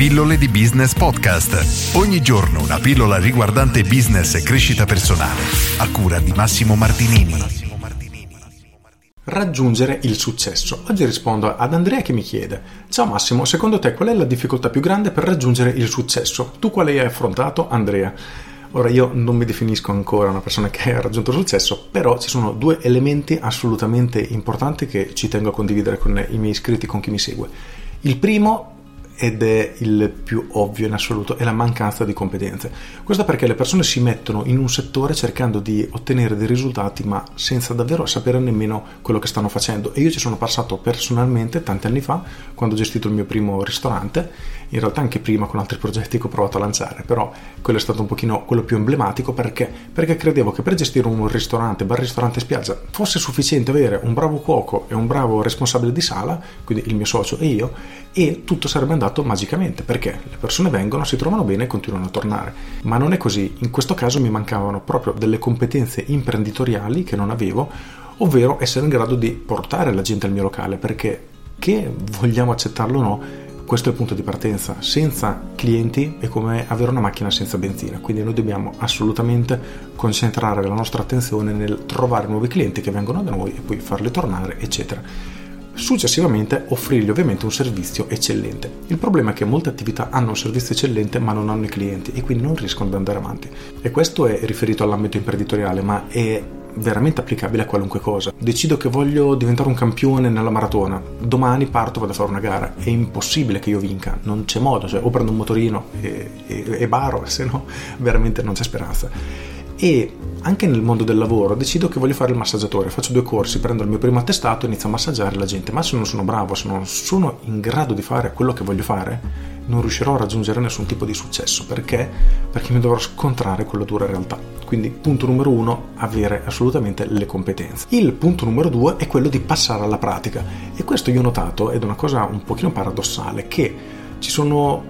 Pillole di Business Podcast. Ogni giorno una pillola riguardante business e crescita personale. A cura di Massimo Martinini. Raggiungere il successo. Oggi rispondo ad Andrea che mi chiede: Ciao Massimo, secondo te qual è la difficoltà più grande per raggiungere il successo? Tu quale hai affrontato, Andrea? Ora io non mi definisco ancora una persona che ha raggiunto il successo, però ci sono due elementi assolutamente importanti che ci tengo a condividere con i miei iscritti, con chi mi segue. Il primo ed è il più ovvio in assoluto, è la mancanza di competenze. Questo perché le persone si mettono in un settore cercando di ottenere dei risultati ma senza davvero sapere nemmeno quello che stanno facendo. E io ci sono passato personalmente tanti anni fa, quando ho gestito il mio primo ristorante, in realtà anche prima con altri progetti che ho provato a lanciare, però quello è stato un pochino quello più emblematico perché? Perché credevo che per gestire un ristorante, bar ristorante spiaggia, fosse sufficiente avere un bravo cuoco e un bravo responsabile di sala, quindi il mio socio e io, e tutto sarebbe andato magicamente perché le persone vengono, si trovano bene e continuano a tornare. Ma non è così, in questo caso mi mancavano proprio delle competenze imprenditoriali che non avevo, ovvero essere in grado di portare la gente al mio locale perché che vogliamo accettarlo o no, questo è il punto di partenza. Senza clienti è come avere una macchina senza benzina, quindi noi dobbiamo assolutamente concentrare la nostra attenzione nel trovare nuovi clienti che vengono da noi e poi farli tornare, eccetera. Successivamente offrirgli ovviamente un servizio eccellente. Il problema è che molte attività hanno un servizio eccellente ma non hanno i clienti e quindi non riescono ad andare avanti. E questo è riferito all'ambito imprenditoriale, ma è veramente applicabile a qualunque cosa. Decido che voglio diventare un campione nella maratona, domani parto, vado a fare una gara, è impossibile che io vinca, non c'è modo, cioè o prendo un motorino e, e, e baro, se no veramente non c'è speranza. E anche nel mondo del lavoro decido che voglio fare il massaggiatore, faccio due corsi, prendo il mio primo attestato e inizio a massaggiare la gente, ma se non sono bravo, se non sono in grado di fare quello che voglio fare, non riuscirò a raggiungere nessun tipo di successo. Perché? Perché mi dovrò scontrare con la dura realtà. Quindi punto numero uno, avere assolutamente le competenze. Il punto numero due è quello di passare alla pratica. E questo io ho notato, ed è una cosa un pochino paradossale, che ci sono,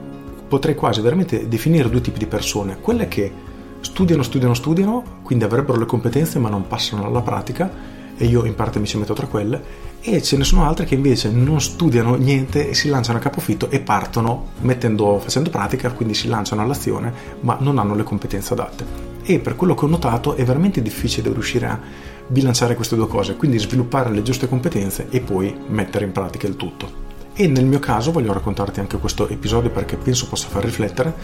potrei quasi veramente definire due tipi di persone. Quelle che studiano, studiano, studiano, quindi avrebbero le competenze ma non passano alla pratica, e io in parte mi ci metto tra quelle, e ce ne sono altre che invece non studiano niente e si lanciano a capofitto e partono mettendo, facendo pratica, quindi si lanciano all'azione, ma non hanno le competenze adatte. E per quello che ho notato è veramente difficile riuscire a bilanciare queste due cose, quindi sviluppare le giuste competenze e poi mettere in pratica il tutto. E nel mio caso voglio raccontarti anche questo episodio perché penso possa far riflettere.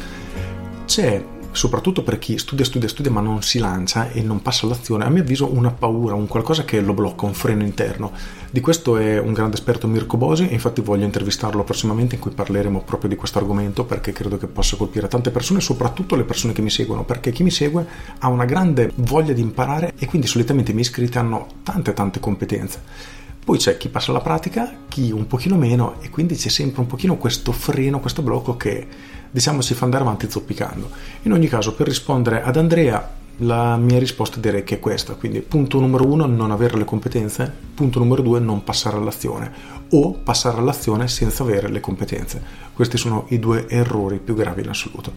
C'è soprattutto per chi studia, studia, studia ma non si lancia e non passa all'azione, a mio avviso una paura, un qualcosa che lo blocca, un freno interno. Di questo è un grande esperto Mirko Bosi e infatti voglio intervistarlo prossimamente in cui parleremo proprio di questo argomento perché credo che possa colpire tante persone, soprattutto le persone che mi seguono, perché chi mi segue ha una grande voglia di imparare e quindi solitamente i miei iscritti hanno tante tante competenze. Poi c'è chi passa alla pratica, chi un pochino meno e quindi c'è sempre un pochino questo freno, questo blocco che diciamo ci fa andare avanti zoppicando. In ogni caso, per rispondere ad Andrea, la mia risposta direi che è questa. Quindi, punto numero uno, non avere le competenze. Punto numero due, non passare all'azione. O passare all'azione senza avere le competenze. Questi sono i due errori più gravi in assoluto.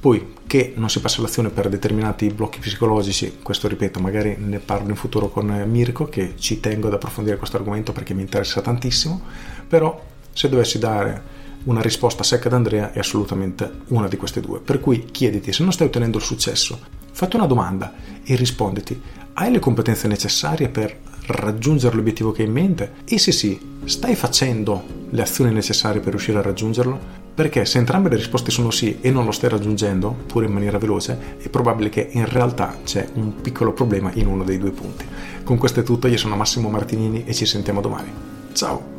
Poi, che non si passa all'azione per determinati blocchi psicologici, questo ripeto, magari ne parlo in futuro con Mirko, che ci tengo ad approfondire questo argomento perché mi interessa tantissimo. Però, se dovessi dare una risposta secca ad Andrea è assolutamente una di queste due. Per cui chiediti se non stai ottenendo il successo, fatti una domanda e risponditi: hai le competenze necessarie per raggiungere l'obiettivo che hai in mente? E se sì, stai facendo le azioni necessarie per riuscire a raggiungerlo? Perché se entrambe le risposte sono sì e non lo stai raggiungendo, pure in maniera veloce, è probabile che in realtà c'è un piccolo problema in uno dei due punti. Con questo è tutto, io sono Massimo Martinini e ci sentiamo domani. Ciao!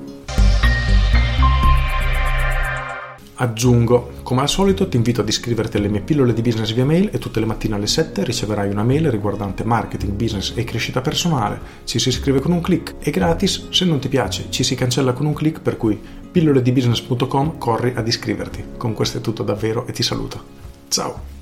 Aggiungo, come al solito ti invito ad iscriverti alle mie pillole di business via mail e tutte le mattine alle 7 riceverai una mail riguardante marketing, business e crescita personale. Ci si iscrive con un clic, è gratis, se non ti piace ci si cancella con un clic per cui pilloledibusiness.com corri ad iscriverti. Con questo è tutto davvero e ti saluto. Ciao!